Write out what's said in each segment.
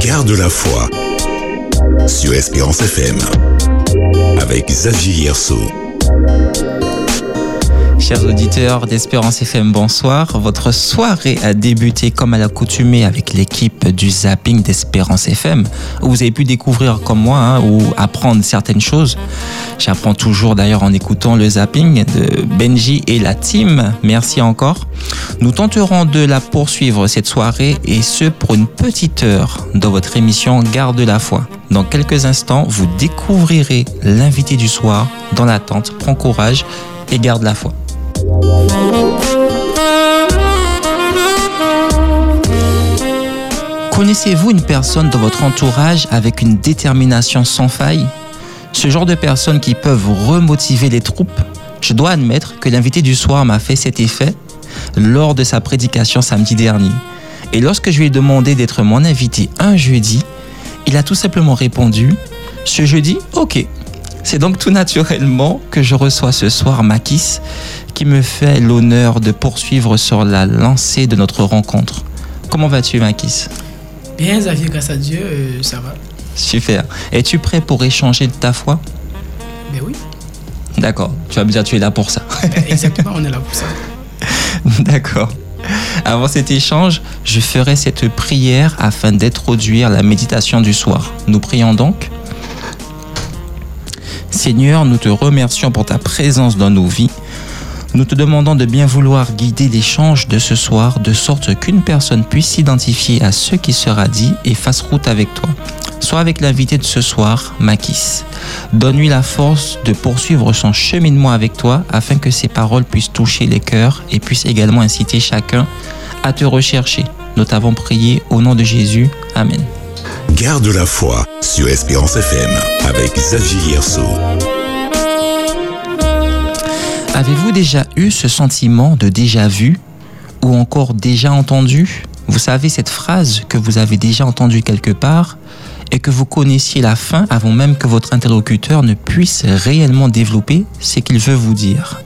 Garde la foi sur Espérance FM avec Xavier Yerso. Chers auditeurs d'Espérance FM, bonsoir. Votre soirée a débuté comme à l'accoutumée avec l'équipe du zapping d'Espérance FM, vous avez pu découvrir comme moi hein, ou apprendre certaines choses. J'apprends toujours d'ailleurs en écoutant le zapping de Benji et la team. Merci encore. Nous tenterons de la poursuivre cette soirée et ce pour une petite heure dans votre émission Garde la foi. Dans quelques instants, vous découvrirez l'invité du soir dans l'attente. Prends courage et garde la foi. Connaissez-vous une personne dans votre entourage avec une détermination sans faille? Ce genre de personnes qui peuvent remotiver les troupes? Je dois admettre que l'invité du soir m'a fait cet effet lors de sa prédication samedi dernier. Et lorsque je lui ai demandé d'être mon invité un jeudi, il a tout simplement répondu, ce jeudi, ok. C'est donc tout naturellement que je reçois ce soir Makis, qui me fait l'honneur de poursuivre sur la lancée de notre rencontre. Comment vas-tu, Makis? Bien, Xavier, grâce à Dieu, euh, ça va. Super. Es-tu prêt pour échanger de ta foi? Ben oui. D'accord. Tu vas me dire, tu es là pour ça. Exactement, on est là pour ça. D'accord. Avant cet échange, je ferai cette prière afin d'introduire la méditation du soir. Nous prions donc. Seigneur, nous te remercions pour ta présence dans nos vies. Nous te demandons de bien vouloir guider l'échange de ce soir de sorte qu'une personne puisse s'identifier à ce qui sera dit et fasse route avec toi. Soit avec l'invité de ce soir, Makis. Donne-lui la force de poursuivre son cheminement avec toi afin que ses paroles puissent toucher les cœurs et puissent également inciter chacun à te rechercher. Nous t'avons prié au nom de Jésus. Amen. Garde la foi sur Espérance FM avec Xavier. Avez-vous déjà eu ce sentiment de déjà vu ou encore déjà entendu? Vous savez cette phrase que vous avez déjà entendue quelque part et que vous connaissiez la fin avant même que votre interlocuteur ne puisse réellement développer ce qu'il veut vous dire.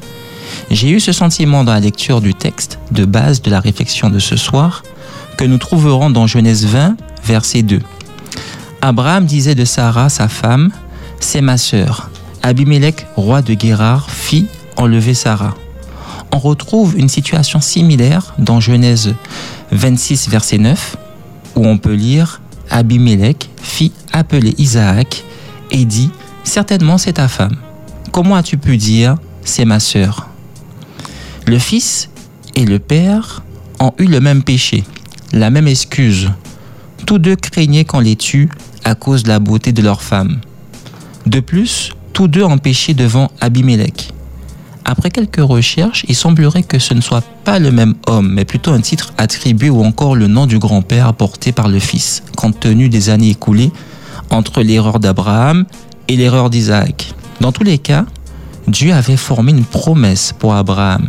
J'ai eu ce sentiment dans la lecture du texte de base de la réflexion de ce soir que nous trouverons dans Genèse 20, verset 2. Abraham disait de Sarah, sa femme, C'est ma sœur. Abimelech, roi de Guérard, fit enlever Sarah. On retrouve une situation similaire dans Genèse 26, verset 9, où on peut lire Abimelech fit appeler Isaac et dit Certainement c'est ta femme. Comment as-tu pu dire C'est ma sœur? Le fils et le père ont eu le même péché, la même excuse. Tous deux craignaient qu'on les tue à cause de la beauté de leur femme. De plus, tous deux péché devant Abimelech. Après quelques recherches, il semblerait que ce ne soit pas le même homme, mais plutôt un titre attribué ou encore le nom du grand-père porté par le fils, compte tenu des années écoulées entre l'erreur d'Abraham et l'erreur d'Isaac. Dans tous les cas, Dieu avait formé une promesse pour Abraham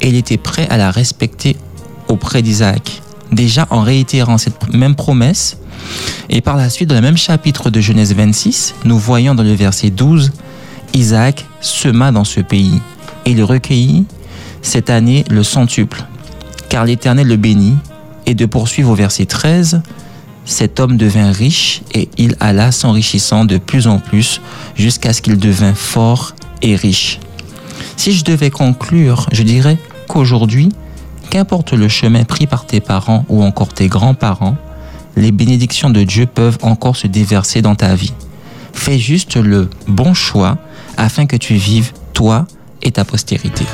et il était prêt à la respecter auprès d'Isaac. Déjà en réitérant cette même promesse, et par la suite, dans le même chapitre de Genèse 26, nous voyons dans le verset 12, Isaac sema dans ce pays et il recueillit cette année le centuple, car l'Éternel le bénit, et de poursuivre au verset 13, cet homme devint riche et il alla s'enrichissant de plus en plus jusqu'à ce qu'il devint fort et riche. Si je devais conclure, je dirais qu'aujourd'hui, qu'importe le chemin pris par tes parents ou encore tes grands-parents, les bénédictions de Dieu peuvent encore se déverser dans ta vie. Fais juste le bon choix afin que tu vives, toi et ta postérité.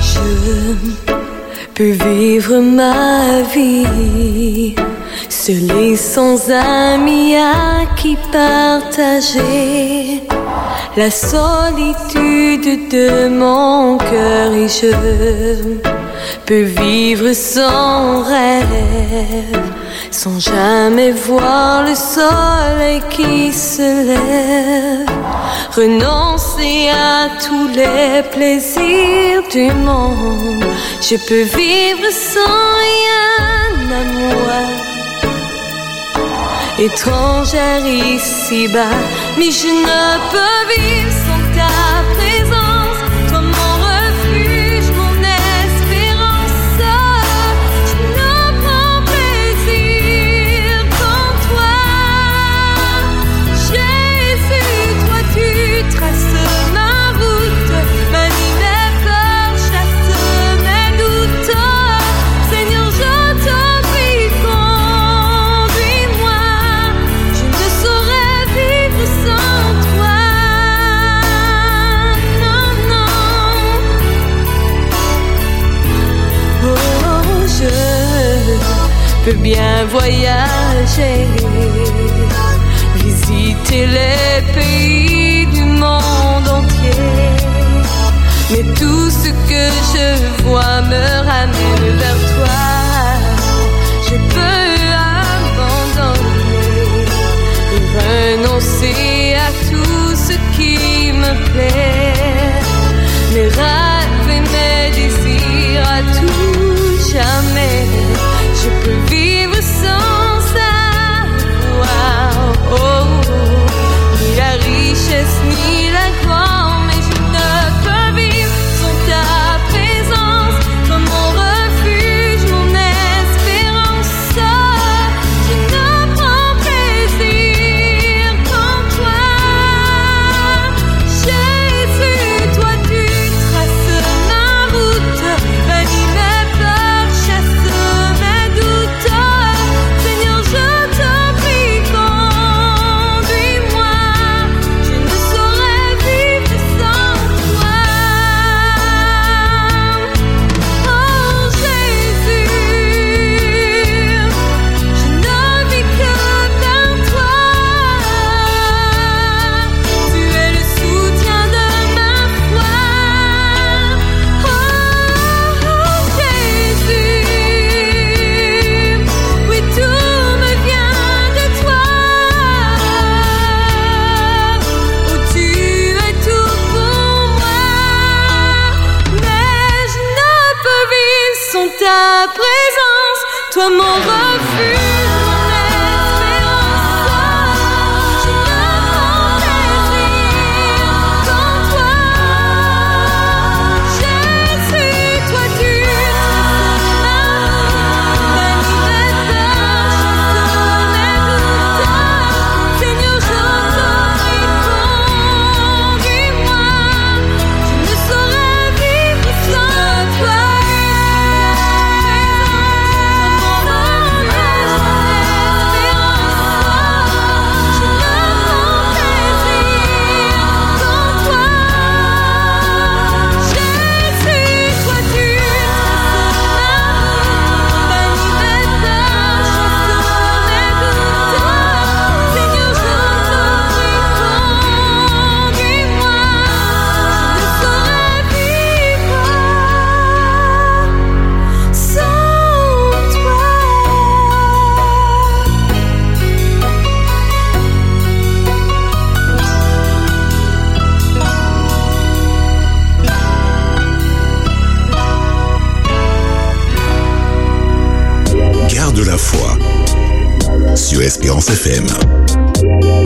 Je peux vivre ma vie seul et sans amis à qui partager la solitude de mon cœur et je peux vivre sans rêve, sans jamais voir le soleil qui se lève, renoncer à tous les plaisirs du monde. Je peux vivre sans rien à moi étrangère ici-bas, mais je ne peux vivre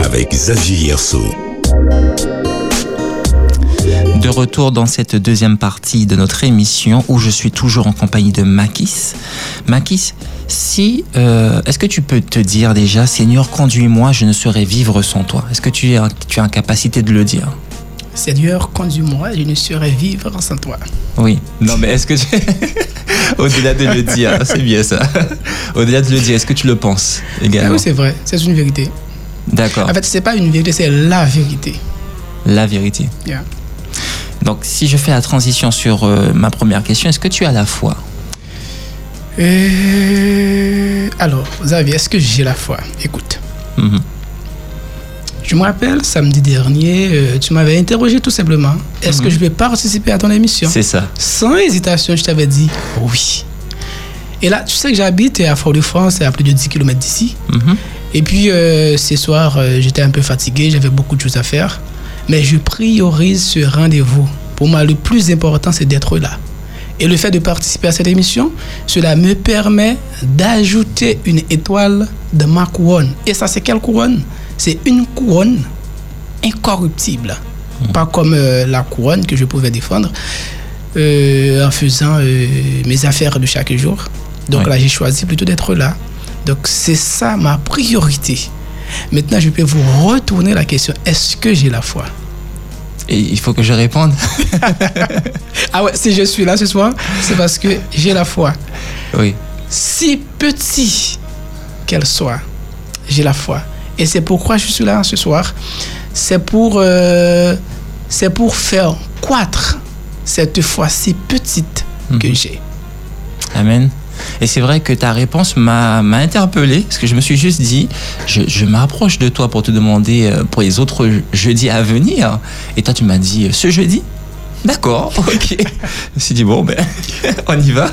Avec Xavier Yerso. De retour dans cette deuxième partie de notre émission où je suis toujours en compagnie de Makis. Makis, si, euh, est-ce que tu peux te dire déjà, Seigneur, conduis-moi, je ne saurais vivre sans toi Est-ce que tu es, tu as en capacité de le dire? Seigneur, conduis-moi, je ne saurais vivre sans toi. Oui. Non, mais est-ce que tu... Au-delà de le dire, c'est bien ça. Au-delà de le dire, est-ce que tu le penses Ah également oui, c'est vrai, c'est une vérité. D'accord. En fait, c'est pas une vérité, c'est la vérité. La vérité. Yeah. Donc, si je fais la transition sur euh, ma première question, est-ce que tu as la foi? Euh, alors, Xavier, est-ce que j'ai la foi? Écoute, Mhm. Je me rappelle, samedi dernier, euh, tu m'avais interrogé tout simplement, est-ce que je vais participer à ton émission? C'est ça. Sans hésitation, je t'avais dit oui. Et là, tu sais que j'habite à Fort-de-France, c'est à plus de 10 km d'ici. Mhm. Et puis, euh, ce soir, euh, j'étais un peu fatigué, j'avais beaucoup de choses à faire. Mais je priorise ce rendez-vous. Pour moi, le plus important, c'est d'être là. Et le fait de participer à cette émission, cela me permet d'ajouter une étoile de ma couronne. Et ça, c'est quelle couronne? C'est une couronne incorruptible. Pas comme euh, la couronne que je pouvais défendre euh, en faisant euh, mes affaires de chaque jour. Donc là, j'ai choisi plutôt d'être là. Donc c'est ça ma priorité. Maintenant, je peux vous retourner la question. Est-ce que j'ai la foi? Et il faut que je réponde. Ah ouais, si je suis là ce soir, c'est parce que j'ai la foi. Oui. si petit qu'elle soit, j'ai la foi. Et c'est pourquoi je suis là ce soir. C'est pour, euh, c'est pour faire croître cette foi si petite que Mhm. j'ai. Amen. Et c'est vrai que ta réponse m'a interpellé, parce que je me suis juste dit, je, je m'approche de toi pour te demander euh, pour les autres je- jeudis à venir. Et toi, tu m'as dit, euh, ce jeudi D'accord, ok. je me suis dit, bon, ben, on y va.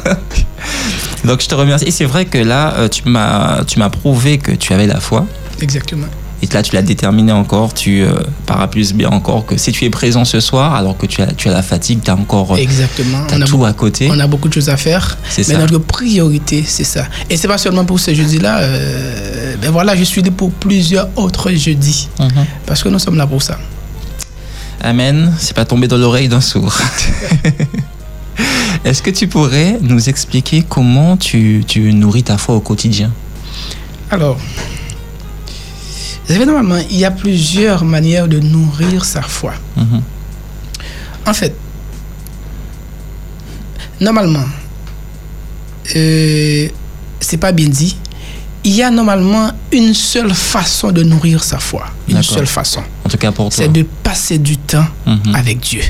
Donc, je te remercie. Et c'est vrai que là, tu m'as prouvé que tu avais la foi. Exactement. Et là, tu l'as déterminé encore, tu euh, paras plus bien encore que si tu es présent ce soir, alors que tu as, tu as la fatigue, tu as encore Exactement. On a, tout à côté. on a beaucoup de choses à faire. C'est Mais ça. notre priorité, c'est ça. Et c'est pas seulement pour ce jeudi-là. euh, ben voilà, je suis là pour plusieurs autres jeudis. Mhm. Parce que nous sommes là pour ça. Amen, c'est pas tombé dans l'oreille d'un sourd. Est-ce que tu pourrais nous expliquer comment tu, tu nourris ta foi au quotidien? Alors, vous savez, normalement, il y a plusieurs manières de nourrir sa foi. Mhm. En fait, normalement, euh, c'est pas bien dit. Il y a normalement une seule façon de nourrir sa foi. Une seule façon. En tout cas pour. C'est de passer du temps Mhm. avec Dieu.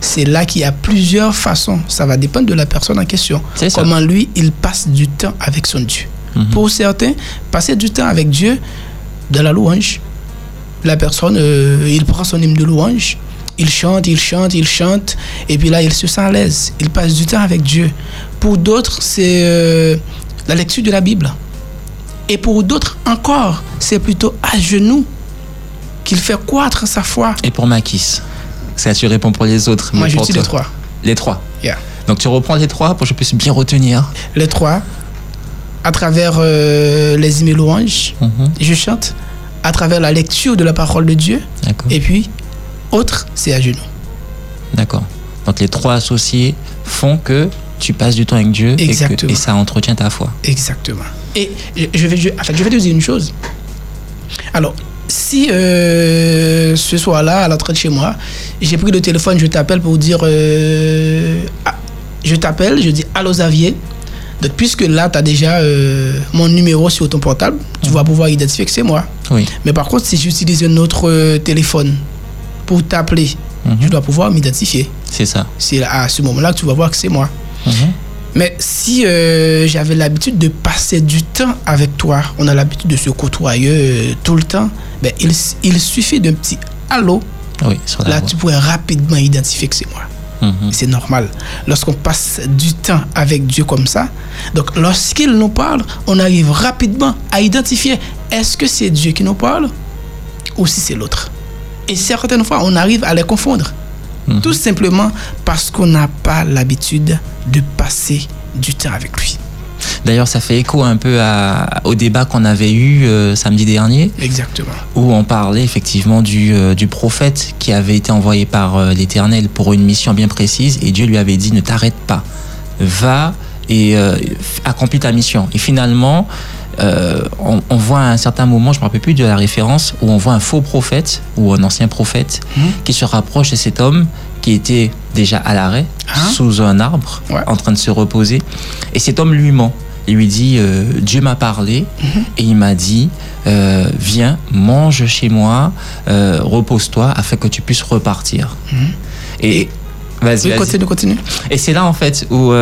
C'est là qu'il y a plusieurs façons. Ça va dépendre de la personne en question. C'est ça. Comment lui, il passe du temps avec son Dieu. Mhm. Pour certains, passer du temps avec Dieu dans la louange. La personne, euh, il prend son hymne de louange, il chante, il chante, il chante, et puis là, il se sent à l'aise. Il passe du temps avec Dieu. Pour d'autres, c'est euh, la lecture de la Bible. Et pour d'autres encore, c'est plutôt à genoux qu'il fait croître sa foi. Et pour Makis Ça, tu réponds pour les autres. Moi, je dis les trois. Les trois. Yeah. Donc tu reprends les trois pour que je puisse bien retenir. Les trois, à travers euh, les et louanges, Mhm. je chante. À travers la lecture de la parole de Dieu, D'accord. Et puis, autre, c'est à genoux. D'accord. Donc les trois associés font que tu passes du temps avec Dieu et, que- et ça entretient ta foi. Exactement. Et je, je vais, je, en fait, je vais te dire une chose. Alors, si euh, ce soir-là, à l'entrée de chez moi, j'ai pris le téléphone, je t'appelle pour dire. euh, ah, je t'appelle, je dis Allô Xavier. Donc, puisque là, tu as déjà euh, mon numéro sur ton portable, tu vas pouvoir identifier que c'est moi. Oui. Mais par contre, si j'utilise un autre euh, téléphone pour t'appeler, Mhm. je dois pouvoir m'identifier. C'est ça. C'est à ce moment-là que tu vas voir que c'est moi. Mhm. Mais si euh, j'avais l'habitude de passer du temps avec toi, on a l'habitude de se côtoyer euh, tout le temps, ben, il, il suffit d'un petit allô, Oui, sur la là tu pourrais rapidement identifier que c'est moi. Mhm. C'est normal. Lorsqu'on passe du temps avec Dieu comme ça, donc lorsqu'il nous parle, on arrive rapidement à identifier est-ce que c'est Dieu qui nous parle ou si c'est l'autre? Et certaines fois, on arrive à les confondre. Mhm. Tout simplement parce qu'on n'a pas l'habitude de passer du temps avec lui. D'ailleurs, ça fait écho un peu à- au débat qu'on avait eu euh, samedi dernier, Exactement. où on parlait effectivement du, euh, du prophète qui avait été envoyé par euh, l'Éternel pour une mission bien précise, et Dieu lui avait dit ne t'arrête pas, va et accomplis ta mission. Et finalement, on, on voit à un certain moment, je ne me rappelle plus de la référence, où on voit un faux prophète ou un ancien prophète Mhm. qui se rapproche de cet homme qui était déjà à l'arrêt, Hein? sous un arbre, Ouais. en train de se reposer. Et cet homme lui ment. Il lui dit euh, Dieu m'a parlé Mhm. et il m'a dit euh, Viens, mange chez moi, euh, repose-toi afin que tu puisses repartir. Et vas-y, Mhm. Oui, vas-y. continue, continue. Et c'est là en fait où,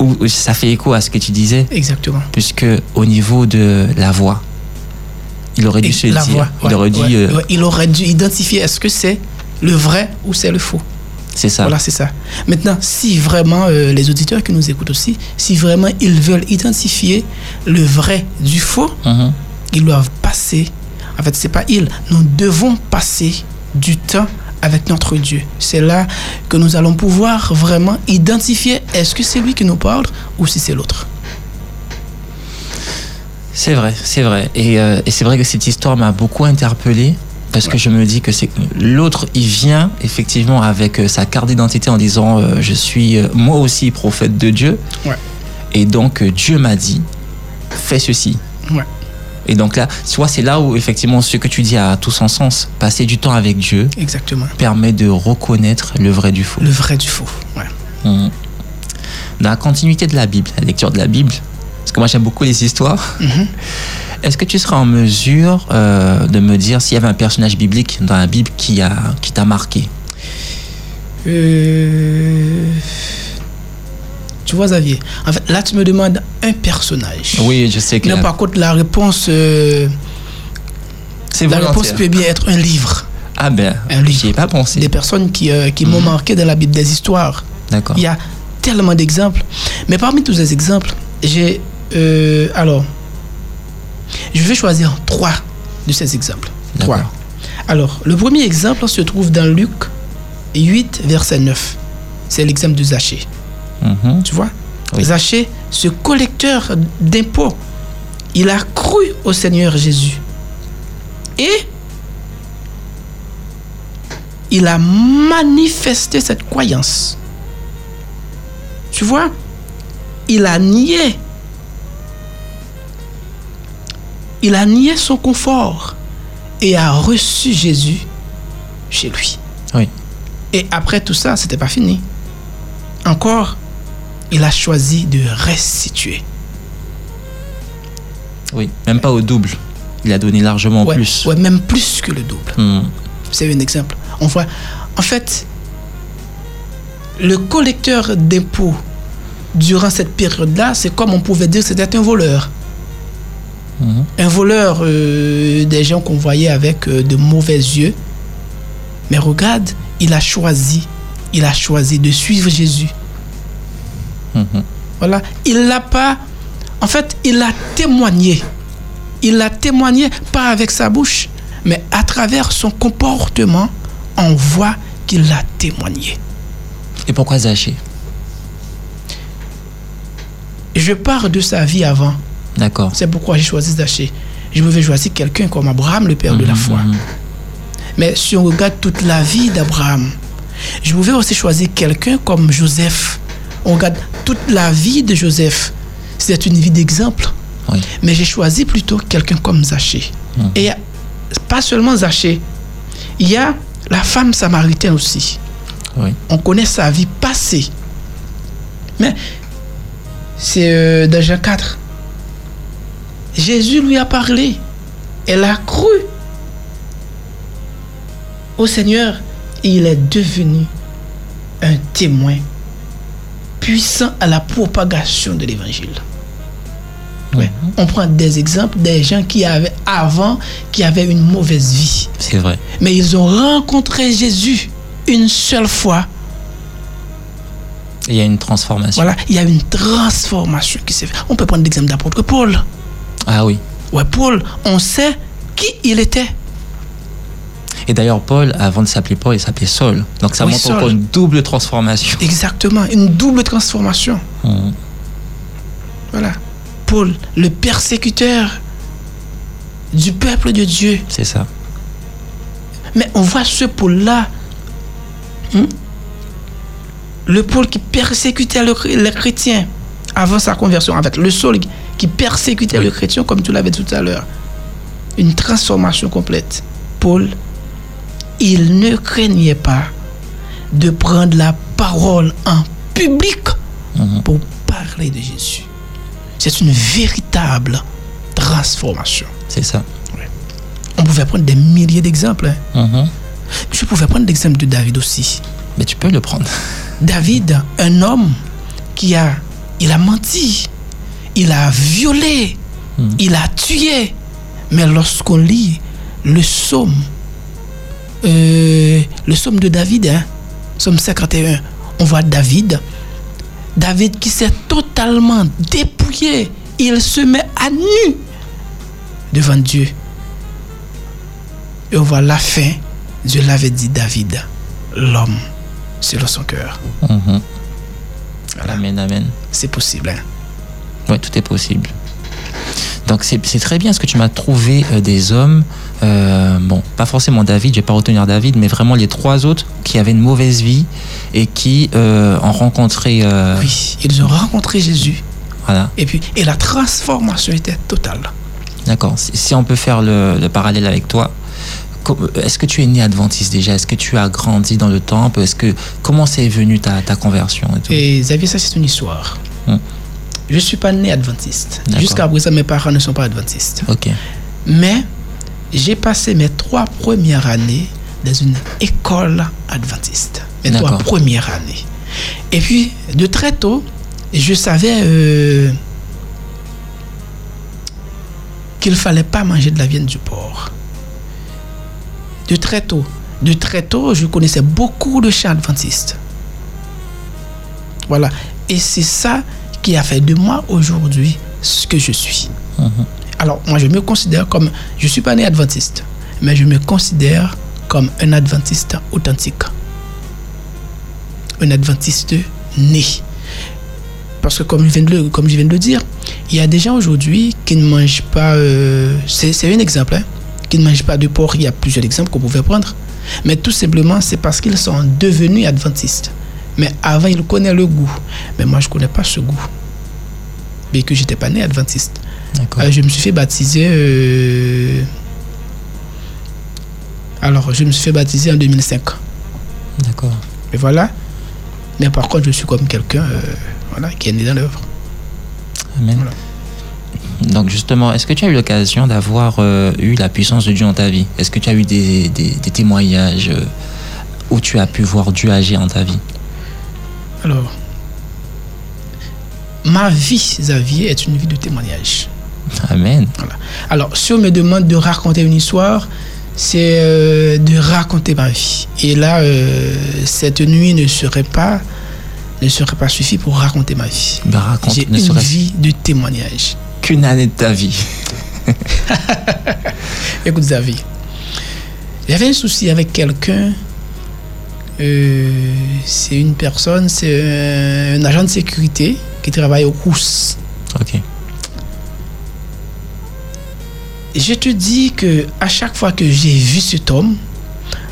où ça fait écho à ce que tu disais, Exactement. puisque au niveau de la voix, il aurait dû Et se dire, voix, il aurait ouais, ouais, il aurait dû identifier est-ce que c'est le vrai ou c'est le faux. c'est ça. Voilà, c'est ça. Maintenant, si vraiment euh, les auditeurs qui nous écoutent aussi, si vraiment ils veulent identifier le vrai du faux, Mhm. ils doivent passer. En fait, c'est pas ils. Nous devons passer du temps avec notre Dieu. C'est là que nous allons pouvoir vraiment identifier est-ce que c'est lui qui nous parle ou si c'est l'autre. C'est vrai, c'est vrai. Et, euh, et c'est vrai que cette histoire m'a beaucoup interpellé parce que je me dis que c'est l'autre, il vient effectivement avec euh, sa carte d'identité en disant euh, je suis euh, moi aussi prophète de Dieu. Ouais. Et donc Dieu m'a dit fais ceci. Ouais. Et donc là, soit c'est là où effectivement ce que tu dis a tout son sens. Passer du temps avec Dieu Exactement. permet de reconnaître le vrai du faux. Le vrai du faux. Mhm. Dans la continuité de la Bible, la lecture de la Bible, parce que moi j'aime beaucoup les histoires, Mhm. Est-ce que tu seras en mesure euh, de me dire s'il y avait un personnage biblique dans la Bible qui a qui t'a marqué? Euh, Tu vois, Xavier, en fait, là, tu me demandes un personnage. Oui, je sais que Non, par contre, la réponse, euh, c'est la réponse peut bien être un livre. Ah ben, Un livre. ai pas pensé. Des personnes qui, qui m'ont Mhm. marqué dans la Bible, des histoires. D'accord. Il y a tellement d'exemples. Mais parmi tous ces exemples, j'ai. alors, je vais choisir trois de ces exemples. Trois. Alors, le premier exemple se trouve dans Luc 8, verset 9. C'est l'exemple de Zachée. Mhm. Tu vois? Oui. Zachée, ce collecteur d'impôts, il a cru au Seigneur Jésus. Et il a manifesté cette croyance. Tu vois? Il a nié. Il a nié son confort et a reçu Jésus chez lui. Oui. Et après tout ça, c'était pas fini. Encore, il a choisi de restituer. Oui, même pas au double. Il a donné largement Ouais, plus. ouais, même plus que le double. C'est un exemple. On voit, en fait, le collecteur d'impôts durant cette période-là, c'est comme on pouvait dire, c'était un voleur. Un voleur euh, des gens qu'on voyait avec euh, de mauvais yeux. Mais regarde, il a choisi, il a choisi de suivre Jésus. Mhm. Voilà, il l'a pas. En fait, il a témoigné. Il a témoigné pas avec sa bouche, mais à travers son comportement, on voit qu'il a témoigné. Et pourquoi Zachée Je pars de sa vie avant. D'accord. C'est pourquoi j'ai choisi Zachée. Je pouvais choisir quelqu'un comme Abraham, le père de la Mhm, foi. mhm. Mais si on regarde toute la vie d'Abraham, je pouvais aussi choisir quelqu'un comme Joseph. On regarde toute la vie de Joseph. C'est une vie d'exemple. Oui. Mais j'ai choisi plutôt quelqu'un comme Zachée. Mhm. Et pas seulement Zachée, il y a la femme samaritaine aussi. Oui. On connaît sa vie passée. Mais c'est euh, dans Jean 4. Jésus lui a parlé. Elle a cru au Seigneur et il est devenu un témoin puissant à la propagation de l'évangile. Ouais. On prend des exemples des gens qui avaient avant, qui avaient une mauvaise vie. C'est vrai. Mais ils ont rencontré Jésus une seule fois. Il y a une transformation. Voilà, il y a une transformation qui s'est faite. On peut prendre l'exemple d'apôtre Paul. Ah oui. Ouais, Paul, on sait qui il était. Et d'ailleurs, Paul, avant de s'appeler Paul, il s'appelait Saul. Donc ça Oui, montre encore une double transformation. Exactement, une double transformation. Mhm. Voilà. Paul, le persécuteur du peuple de Dieu. C'est ça. Mais on voit ce Paul-là, hein, le Paul qui persécutait le- les chrétiens avant sa conversion, en fait, le Saul qui persécutait Oui. le chrétien, comme tu l'avais tout à l'heure. Une transformation complète. Paul, il ne craignait pas de prendre la parole en public Mhm. pour parler de Jésus. C'est une véritable transformation. C'est ça. On pouvait prendre des milliers d'exemples. hein. Mhm. Je pouvais prendre l'exemple de David aussi. Mais tu peux le prendre. David, un homme qui a, il a menti, il a violé, Mhm. il a tué. Mais lorsqu'on lit le psaume, euh, le psaume de David, hein, psaume 51, on voit David, David qui s'est totalement dépouillé, il se met à nu devant Dieu. Et on voit la fin, Dieu l'avait dit David, l'homme selon son cœur. Mhm. Voilà. Amen, amen. C'est possible. hein. Oui, tout est possible. Donc c'est très bien ce que tu m'as trouvé euh, des hommes, euh, bon, pas forcément David, je vais pas retenir David, mais vraiment les trois autres qui avaient une mauvaise vie et qui euh, ont rencontré, Oui, ils ont rencontré Jésus. voilà, Et puis, et la transformation était totale. d'accord. Si, on peut faire le, le parallèle avec toi, est-ce que tu es né adventiste déjà? Est-ce que tu as grandi dans le temple? Est-ce que comment c'est venu ta, ta conversion et tout? Et Xavier, ça c'est une histoire. Hmm. Je ne suis pas né adventiste. Jusqu'à présent, mes parents ne sont pas adventistes. Mais j'ai passé mes trois premières années dans une école adventiste. Mes trois premières années. Et puis, de très tôt, je savais euh, qu'il fallait pas manger de la viande du porc. De très tôt. De très tôt, je connaissais beaucoup de chants adventistes. Voilà. Et c'est ça qui a fait de moi aujourd'hui ce que je suis. Mhm. Alors, moi, je me considère comme. Je ne suis pas né adventiste, mais je me considère comme un adventiste authentique. Un adventiste né. Parce que, comme je viens de le, comme je viens de le dire, il y a des gens aujourd'hui qui ne mangent pas. euh, c'est c'est un exemple, hein, qui ne mangent pas de porc. Il y a plusieurs exemples qu'on pouvait prendre. Mais tout simplement, c'est parce qu'ils sont devenus adventistes. Mais avant, ils connaissent le goût. Mais moi, je ne connais pas ce goût. Mais que j'étais pas né adventiste. Euh, je me suis fait baptiser. euh, Alors, je me suis fait baptiser en 2005. D'accord. Et voilà. Mais par contre, je suis comme quelqu'un euh, voilà, qui est né dans l'œuvre. Amen. Voilà. Donc justement, est-ce que tu as eu l'occasion d'avoir euh, eu la puissance de Dieu dans ta vie? Est-ce que tu as eu des, des- des témoignages euh, où tu as pu voir Dieu agir dans ta vie? Alors, ma vie, Xavier, est une vie de témoignage. Amen. Voilà. Alors, si on me demande de raconter une histoire, c'est euh, de raconter ma vie. Et là, euh, cette nuit ne serait pas ne serait pas suffit pour raconter ma vie. Ben, raconte, J'ai ne une vie de témoignage. qu'une année de ta vie. Écoute, Xavier, j'avais un souci avec quelqu'un. Euh, c'est une personne, c'est un, un agent de sécurité qui travaille au CRUS. Ok. Je te dis que à chaque fois que j'ai vu cet homme,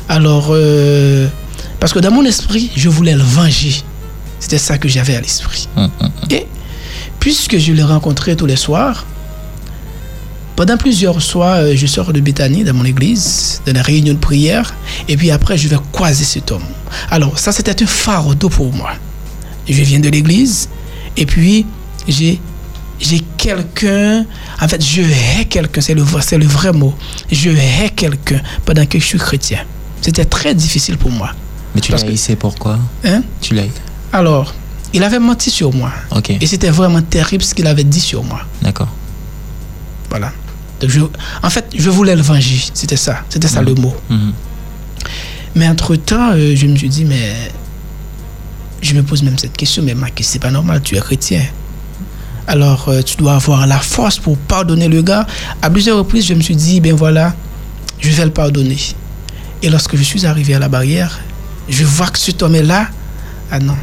alors euh, parce que dans mon esprit, je voulais le venger. C'était ça que j'avais à l'esprit. Hum, hum, Et puisque je l'ai rencontré tous les soirs, pendant plusieurs soirs, euh, je sors de Béthanie, dans mon église, dans la réunion de prière, et puis après, je vais croiser cet homme. Alors, ça, c'était un fardeau pour moi. Je viens de l'église, et puis j'ai j'ai quelqu'un, en fait, je hais quelqu'un, c'est le, le vrai mot. Je hais quelqu'un pendant que je suis chrétien. C'était très difficile pour moi. Mais tu l'as haïssé pourquoi? Hein? Tu l'as Alors, il avait menti sur moi. Ok. Et c'était vraiment terrible ce qu'il avait dit sur moi. D'accord. Voilà. Donc, je, en fait, je voulais le venger. C'était ça. C'était ça le mot. Mhm. Mais entre-temps, euh, je me suis dit, mais. Je me pose même cette question, mais Mac, c'est pas normal, tu es chrétien. Alors, euh, tu dois avoir la force pour pardonner le gars. À plusieurs reprises, je me suis dit, ben voilà, je vais le pardonner. Et lorsque je suis arrivé à la barrière, je vois que cet homme est là. Ah non.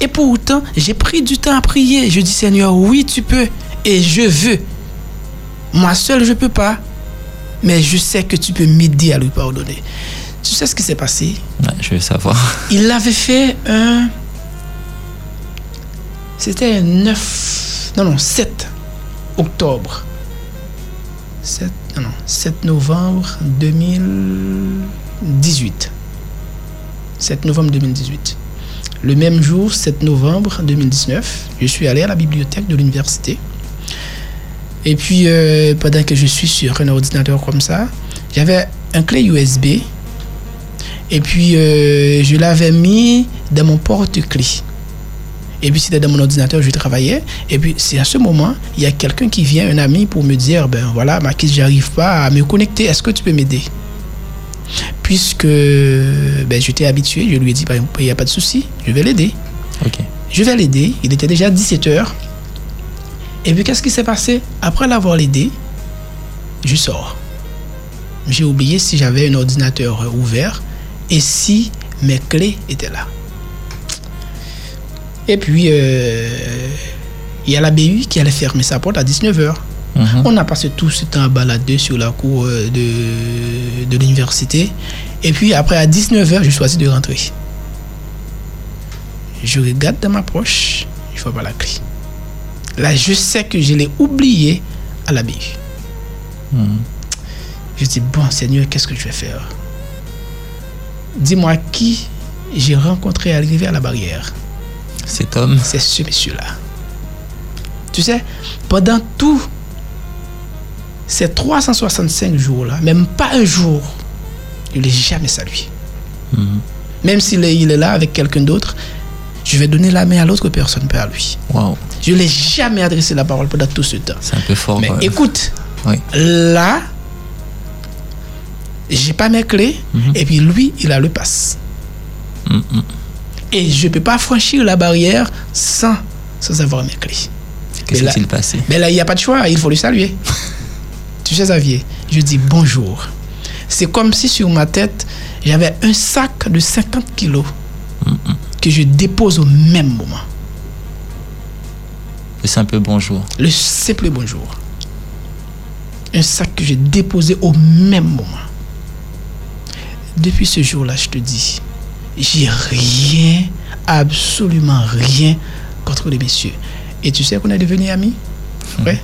Et pourtant, j'ai pris du temps à prier. Je dis, Seigneur, oui, tu peux. Et je veux. Moi seul, je ne peux pas. Mais je sais que tu peux m'aider à lui pardonner. Tu sais ce qui s'est passé? Ouais, je veux savoir. Il avait fait un. C'était un 9. Non, non, 7 octobre. 7, non, non, 7 novembre 2018. 7 novembre 2018. Le même jour, 7 novembre 2019, je suis allé à la bibliothèque de l'université. Et puis, euh, pendant que je suis sur un ordinateur comme ça, j'avais un clé USB. Et puis, euh, je l'avais mis dans mon porte-clés. Et puis, c'était dans mon ordinateur, je travaillais. Et puis, c'est à ce moment, il y a quelqu'un qui vient, un ami, pour me dire, ben voilà, Marquis, j'arrive pas à me connecter. Est-ce que tu peux m'aider? Puisque ben, j'étais habitué, je lui ai dit, Ben, il n'y a pas de souci, je vais l'aider. Ok. Je vais l'aider. Il était déjà 17h. Et puis, qu'est-ce qui s'est passé? Après l'avoir aidé, je sors. j'ai oublié si j'avais un ordinateur ouvert et si mes clés étaient là. Et puis, euh, il y a la BU qui allait fermer sa porte à 19h. Mhm. On a passé tout ce temps à balader sur la cour euh, de, de l'université. Et puis après, à 19h, je choisis de rentrer. Je regarde dans ma poche, je vois pas la clé. Là, je sais que je l'ai oublié à la BU. Mhm. Je dis, bon Seigneur, qu'est-ce que je vais faire? Dis-moi qui j'ai rencontré arrivé à la barrière? Cet homme. C'est ce monsieur-là. Tu sais, pendant tout ces 365 jours-là, même pas un jour, je ne l'ai jamais salué. Mhm. Même s'il est, il est là avec quelqu'un d'autre, je vais donner la main à l'autre personne, pas à lui. Waouh, Je ne l'ai jamais adressé la parole pendant tout ce temps. c'est un peu fort. Mais euh, écoute, oui. là, j'ai pas mes clés, Mhm. et puis lui, il a le passe. Et je ne peux pas franchir la barrière sans, sans avoir mes clés. Qu'est-ce qui s'est passé? Mais là, il n'y a pas de choix, il faut le saluer. tu sais, Xavier, je dis bonjour. C'est comme si sur ma tête, j'avais un sac de 50 kilos que je dépose au même moment. Le simple bonjour. Le simple bonjour. Un sac que j'ai déposé au même moment. Depuis ce jour-là, je te dis, j'ai rien, absolument rien contre les messieurs. Et tu sais qu'on est devenus amis? Ouais.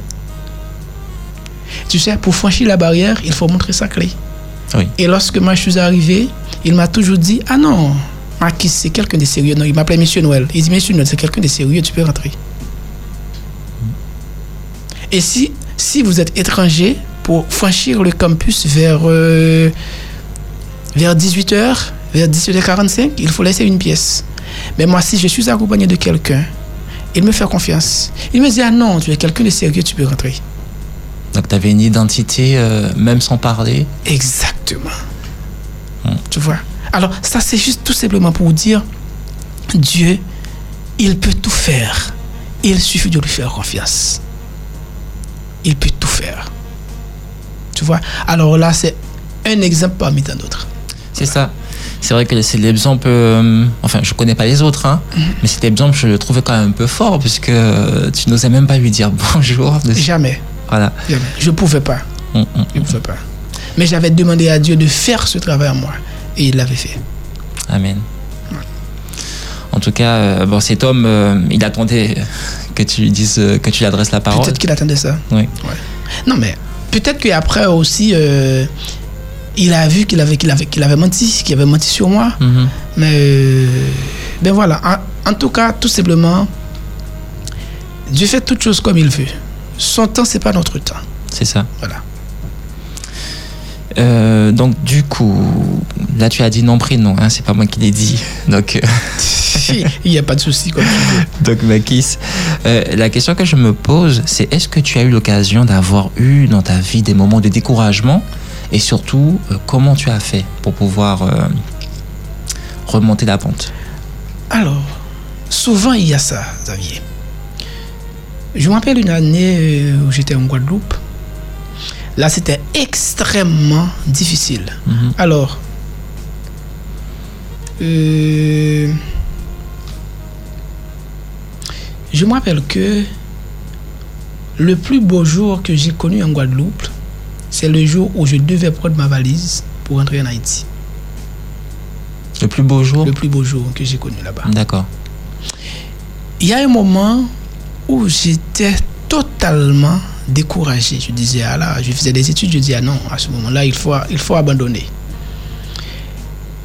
Tu sais, pour franchir la barrière, il faut montrer sa clé. Oui. Et lorsque moi je suis arrivé, il m'a toujours dit Ah non, Marquis, c'est quelqu'un de sérieux? Non, il m'appelait Monsieur Noël. Il dit Monsieur Noël, c'est quelqu'un de sérieux, tu peux rentrer. Et si, si vous êtes étranger, pour franchir le campus vers, euh, vers 18h, vers 18h45, il faut laisser une pièce. Mais moi, si je suis accompagné de quelqu'un, il me fait confiance. Il me dit Ah non, tu es quelqu'un de sérieux, tu peux rentrer. Donc tu avais une identité, euh, même sans parler? Exactement. Hmm. Tu vois? Alors, ça, c'est juste tout simplement pour dire Dieu, il peut tout faire. Il suffit de lui faire confiance. Il peut tout faire. Tu vois? Alors là, c'est un exemple parmi tant d'autres. C'est ça. C'est vrai que c'est l'exemple. euh, enfin, je connais pas les autres, hein, Mhm. mais cet exemple, je le trouvais quand même un peu fort, puisque euh, tu n'osais même pas lui dire bonjour. de- Jamais. Voilà. jamais. Je ne pouvais pas. Mm, mm. Je ne pouvais pas. Mais j'avais demandé à Dieu de faire ce travail en moi. Et il l'avait fait. Amen. En tout cas, euh, bon, cet homme, euh, il attendait que tu lui dises, euh, que tu lui adresses la parole. Peut-être qu'il attendait ça. Oui. Non, mais peut-être qu'après aussi, euh, il a vu qu'il avait, qu'il avait, qu'il avait menti, qu'il avait menti sur moi. Mhm. Mais euh, ben voilà, en, en tout cas, tout simplement, Dieu fait toutes choses comme il veut. Son temps, c'est pas notre temps. C'est ça. Voilà. Euh, donc du coup, là tu as dit non prénom, hein, c'est pas moi qui l'ai dit. Donc, euh, il n'y a pas de souci veux. donc Makis, euh, la question que je me pose, c'est est-ce que tu as eu l'occasion d'avoir eu dans ta vie des moments de découragement et surtout euh, comment tu as fait pour pouvoir remonter la pente? Alors, souvent il y a ça, Xavier. Je me rappelle une année où j'étais en Guadeloupe. Là, c'était extrêmement difficile. Mhm. Alors, euh, je me rappelle que le plus beau jour que j'ai connu en Guadeloupe, c'est le jour où je devais prendre ma valise pour rentrer en Haïti. Le plus beau jour? Le plus beau jour que j'ai connu là-bas. D'accord. Il y a un moment où j'étais totalement découragé. Je disais, ah là, je faisais des études, je dis, ah non, à ce moment-là, il faut, il faut abandonner.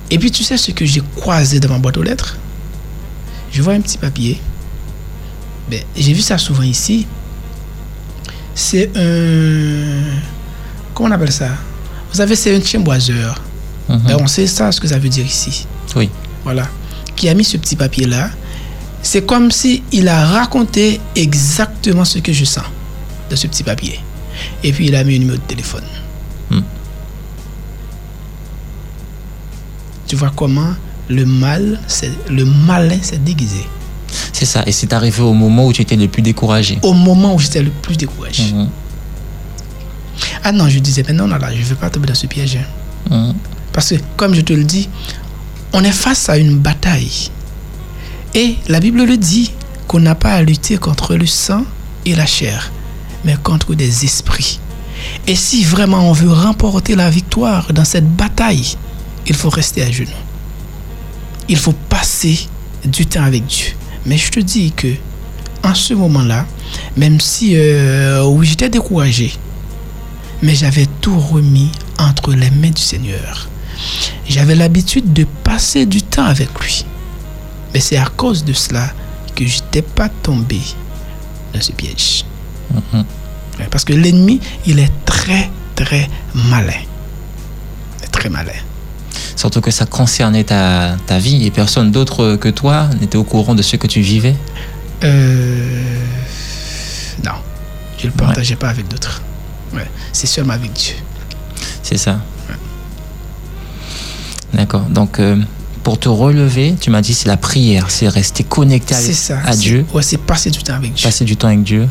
Et puis, tu sais ce que j'ai croisé dans ma boîte aux lettres? Je vois un petit papier. Ben, j'ai vu ça souvent ici. C'est un. Comment on appelle ça? Vous savez, c'est un chimboiseur. Mhm. Ben, on sait ça, ce que ça veut dire ici Oui. voilà, qui a mis ce petit papier-là, c'est comme si il a raconté exactement ce que je sens de ce petit papier. Et puis il a mis un numéro de téléphone. Hmm. Tu vois comment le mal, c'est le malin s'est déguisé. C'est ça. Et c'est arrivé au moment où tu étais le plus découragé. Au moment où j'étais le plus découragé. Mhm. Ah non, je disais, mais non, non, là, je ne veux pas tomber dans ce piège. hein. Parce que, comme je te le dis, on est face à une bataille. Et la Bible le dit qu'on n'a pas à lutter contre le sang et la chair, mais contre des esprits. Et si vraiment on veut remporter la victoire dans cette bataille, il faut rester à genoux. Il faut passer du temps avec Dieu. Mais je te dis que en ce moment-là, même si euh, j'étais découragé, mais j'avais tout remis entre les mains du Seigneur. J'avais l'habitude de passer du temps avec lui. Mais c'est à cause de cela que je n'étais pas tombé dans ce piège. Ouais, Parce que l'ennemi, il est très, très malin. Il est très malin. Surtout que ça concernait ta, ta vie et personne d'autre que toi n'était au courant de ce que tu vivais? Euh, non, je ne le partageais pas avec d'autres. Ouais, c'est seulement avec Dieu. C'est ça. D'accord. Donc, euh, pour te relever, tu m'as dit c'est la prière, c'est rester connecté avec- ça. à c'est- Dieu, Ouais, c'est passer du temps avec Dieu. passer du temps avec Dieu.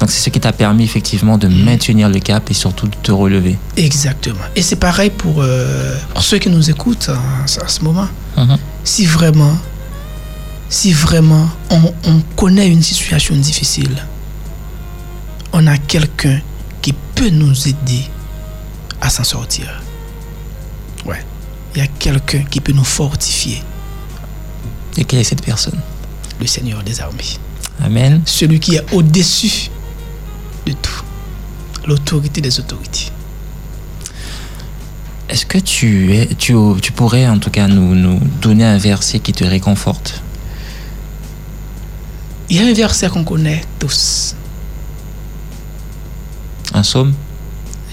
Donc, c'est ce qui t'a permis effectivement de maintenir le cap et surtout de te relever. Exactement. Et c'est pareil pour, euh, pour ceux qui nous écoutent en, en ce moment. Mhm. Si vraiment, si vraiment on, on connaît une situation difficile, on a quelqu'un qui peut nous aider à s'en sortir. Ouais. Il y a quelqu'un qui peut nous fortifier, Et quelle est cette personne? Le Seigneur des armées. Amen. Celui qui est au-dessus de tout. L'autorité des autorités. Est-ce que tu, es, tu, tu pourrais en tout cas nous, nous donner un verset qui te réconforte? Il y a un verset qu'on connaît tous. Un psaume?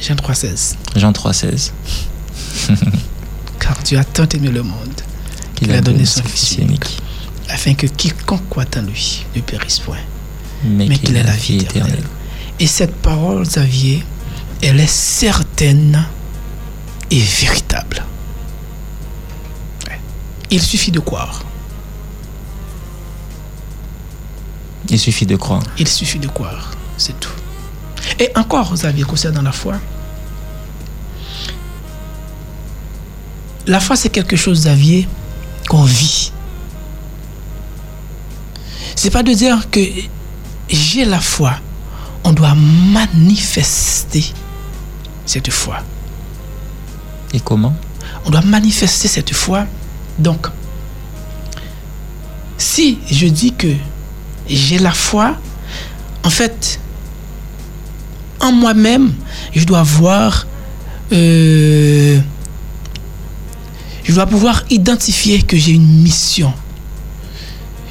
Jean 3,16. Jean 3,16. Car Dieu a tant aimé le monde Qu'il a donné son Fils unique, afin que quiconque croit en lui ne périsse point, mais, mais qu'il ait la vie éternelle. Et cette parole, Xavier, elle est certaine et véritable. Il suffit de croire. Il suffit de croire. Il suffit de croire. C'est tout. Et encore, Xavier, concernant la foi. La foi, c'est quelque chose, Xavier, qu'on vit. C'est pas de dire que j'ai la foi. On doit manifester cette foi. Et comment? On doit manifester cette foi. Donc, si je dis que j'ai la foi, en fait, en moi-même, je dois voir, euh, je dois pouvoir identifier que j'ai une mission.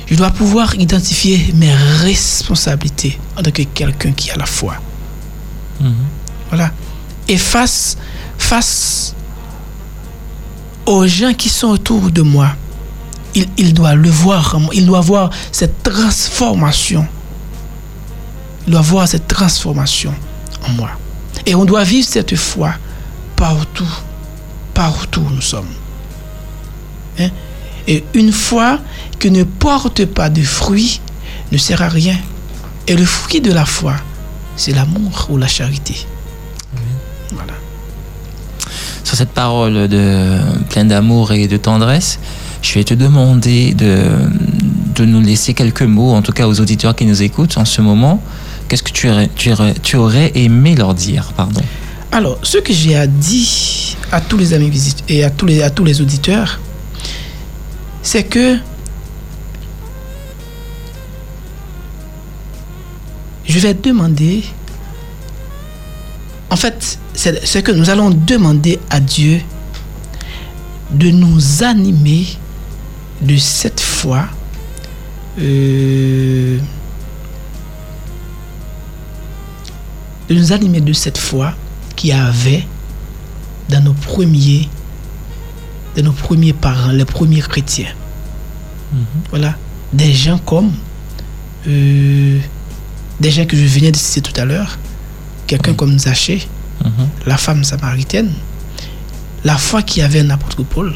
Je dois pouvoir identifier mes responsabilités en tant que quelqu'un qui a la foi. Mhm. Voilà. Et face, face aux gens qui sont autour de moi, il, il doit le voir, en moi. il doit voir cette transformation. Il doit voir cette transformation en moi. Et on doit vivre cette foi partout, partout où nous sommes. Hein? Et une foi qui ne porte pas de fruits ne sert à rien. Et le fruit de la foi, c'est l'amour ou la charité. Voilà. Sur cette parole de, pleine d'amour et de tendresse, je vais te demander de, de nous laisser quelques mots, en tout cas aux auditeurs qui nous écoutent en ce moment. Qu'est-ce que tu aurais, tu aurais, tu aurais aimé leur dire pardon? Alors, ce que j'ai à dire à tous les amis visites et à tous les, à tous les auditeurs, c'est que je vais demander, en fait, c'est que nous allons demander à Dieu de nous animer de cette foi euh, de nous animer de cette foi qu'il avait dans nos premiers de nos premiers parents, les premiers chrétiens. Voilà. Des gens comme euh, des gens que je venais de citer tout à l'heure, quelqu'un comme Zachée, Mhm. la femme samaritaine, la foi qu'il y avait en apôtre Paul,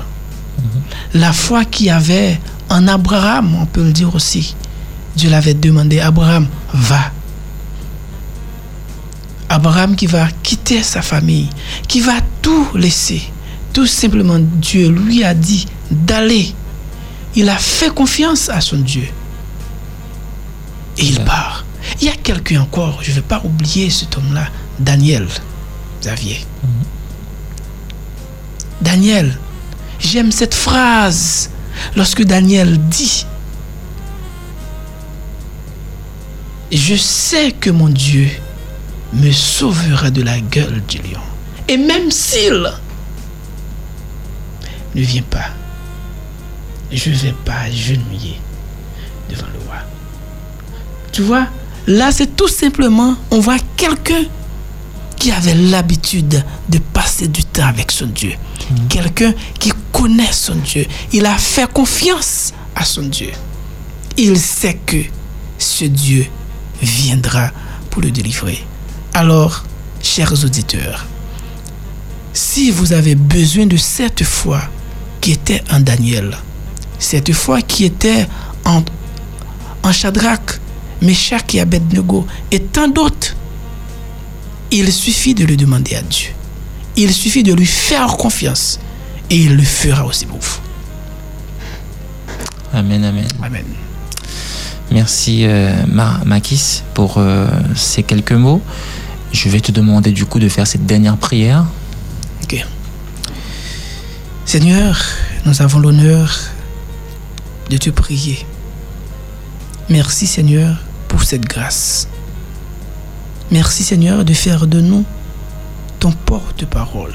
la foi qu'il y avait en Abraham, on peut le dire aussi. Dieu l'avait demandé, Abraham, va. Abraham qui va quitter sa famille, qui va tout laisser. Tout simplement, Dieu lui a dit d'aller. Il a fait confiance à son Dieu. Et il part. Il y a quelqu'un encore, je ne vais pas oublier cet homme-là, Daniel, Xavier. Daniel, j'aime cette phrase lorsque Daniel dit, je sais que mon Dieu me sauvera de la gueule du lion. Et même s'il ne vient pas, je ne vais pas agenouiller devant le roi. Tu vois, là c'est tout simplement, on voit quelqu'un qui avait l'habitude de passer du temps avec son Dieu. Quelqu'un qui connaît son Dieu. Il a fait confiance à son Dieu. Il sait que ce Dieu viendra pour le délivrer. Alors, chers auditeurs, si vous avez besoin de cette foi qui était en Daniel, cette foi qui était en, en Shadrach, Meshach et Abednego et tant d'autres, il suffit de le demander à Dieu. Il suffit de lui faire confiance et il le fera aussi pour vous. Amen, amen. Amen. Merci euh, Ma- Makis pour euh, ces quelques mots. Je vais te demander du coup de faire cette dernière prière. Ok. Seigneur, nous avons l'honneur de te prier. Merci Seigneur pour cette grâce. Merci Seigneur de faire de nous ton porte-parole.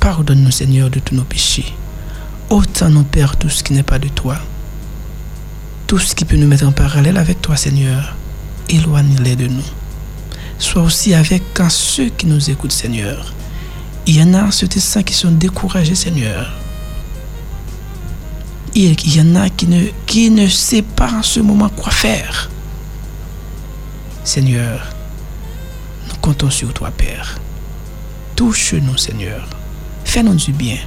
Pardonne-nous Seigneur de tous nos péchés. Ôte nos Père tout ce qui n'est pas de toi. Tout ce qui peut nous mettre en parallèle avec toi Seigneur, éloigne-les de nous. Sois aussi avec ceux qui nous écoutent Seigneur. Il y en a ceux saints qui sont découragés Seigneur. Il y en a qui ne, qui ne savent pas en ce moment quoi faire. Seigneur, nous comptons sur toi, Père. Touche-nous, Seigneur. Fais-nous du bien.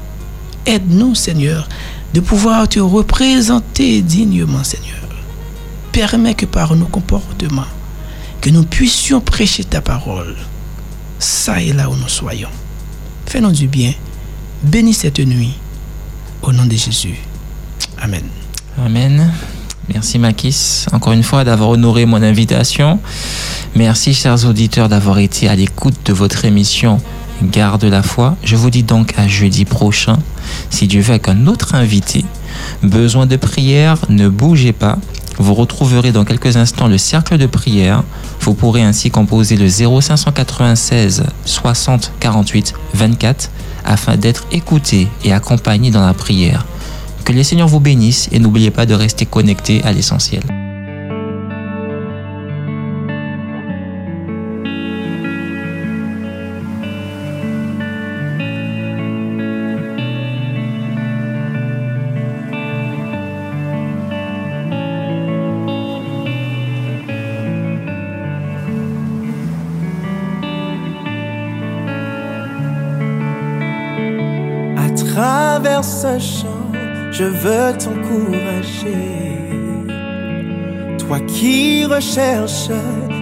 Aide-nous, Seigneur, de pouvoir te représenter dignement, Seigneur. Permets que par nos comportements, que nous puissions prêcher ta parole, ça et là où nous soyons. Fais-nous du bien. Bénis cette nuit. Au nom de Jésus. Amen. Amen. Merci Makis, encore une fois, d'avoir honoré mon invitation. Merci, chers auditeurs, d'avoir été à l'écoute de votre émission Garde la foi. Je vous dis donc à jeudi prochain, si Dieu veut, avec un autre invité. Besoin de prière, ne bougez pas. Vous retrouverez dans quelques instants le cercle de prière. Vous pourrez ainsi composer le 0596 60 48 24 afin d'être écouté et accompagné dans la prière. Que les Seigneurs vous bénissent et n'oubliez pas de rester connecté à l'essentiel. Ce chant, je veux t'encourager. Toi qui recherches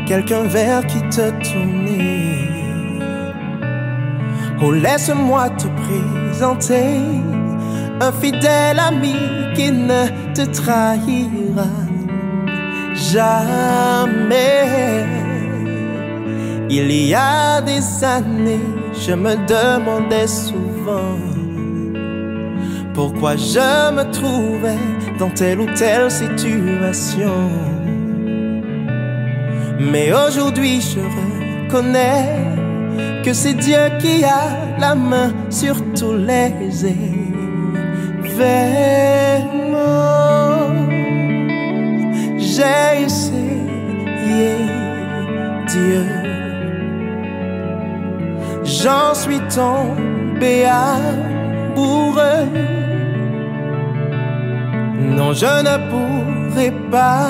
quelqu'un vers qui te tourner. Oh, laisse-moi te présenter un fidèle ami qui ne te trahira jamais. Il y a des années, je me demandais souvent pourquoi je me trouvais dans telle ou telle situation? Mais aujourd'hui, je reconnais que c'est Dieu qui a la main sur tous les événements. J'ai essayé Dieu. J'en suis tombé amoureux. Non, je ne pourrai pas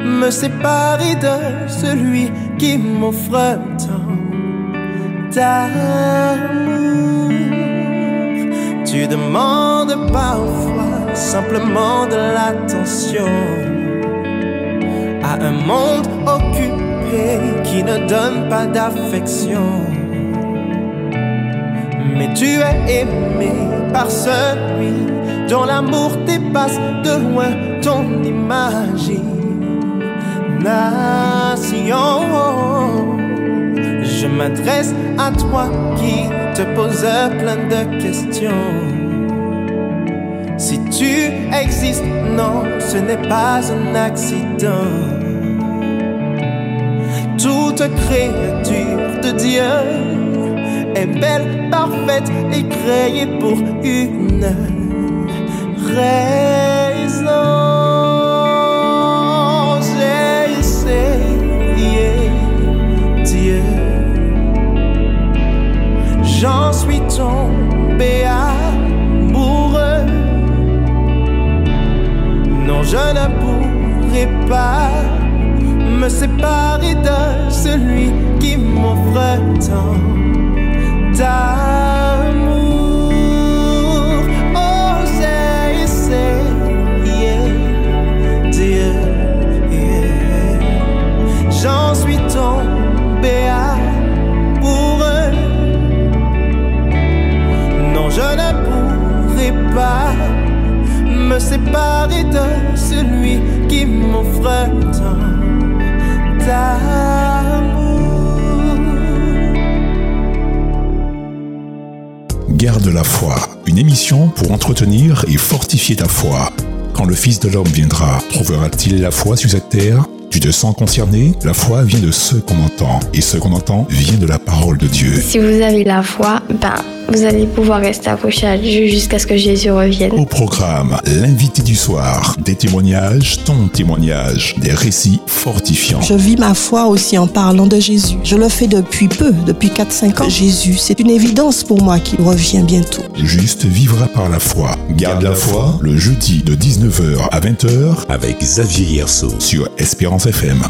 me séparer de celui qui m'offre tant d'amour. Tu demandes parfois simplement de l'attention à un monde occupé qui ne donne pas d'affection. Mais tu es aimé par celui dont l'amour dépasse de loin ton imagination. Je m'adresse à toi qui te pose plein de questions. Si tu existes, non, ce n'est pas un accident. Toute créature de Dieu est belle, parfaite et créée pour une raison. J'ai essayé Dieu. J'en suis tombé amoureux. Non, je ne pourrai pas me séparer de celui qui m'offre tant d'amour. J'en suis tombé amoureux. Non, je ne pourrai pas me séparer de celui qui m'offre tant d'amour. Garde la foi, une émission pour entretenir et fortifier ta foi. Quand le Fils de l'homme viendra, trouvera-t-il la foi sur cette terre? Tu te sens concerné? La foi vient de ce qu'on entend, et ce qu'on entend vient de la parole de Dieu. Si vous avez la foi, ben, vous allez pouvoir rester accroché à Dieu jusqu'à ce que Jésus revienne. Au programme, l'invité du soir, des témoignages, ton témoignage, des récits fortifiants. Je vis ma foi aussi en parlant de Jésus. Je le fais depuis peu, depuis 4-5 ans. Jésus, c'est une évidence pour moi qu'il revient bientôt. Juste vivra par la foi. Garde la foi le jeudi de 19h à 20h avec Xavier Hierso. sur Espérance FM.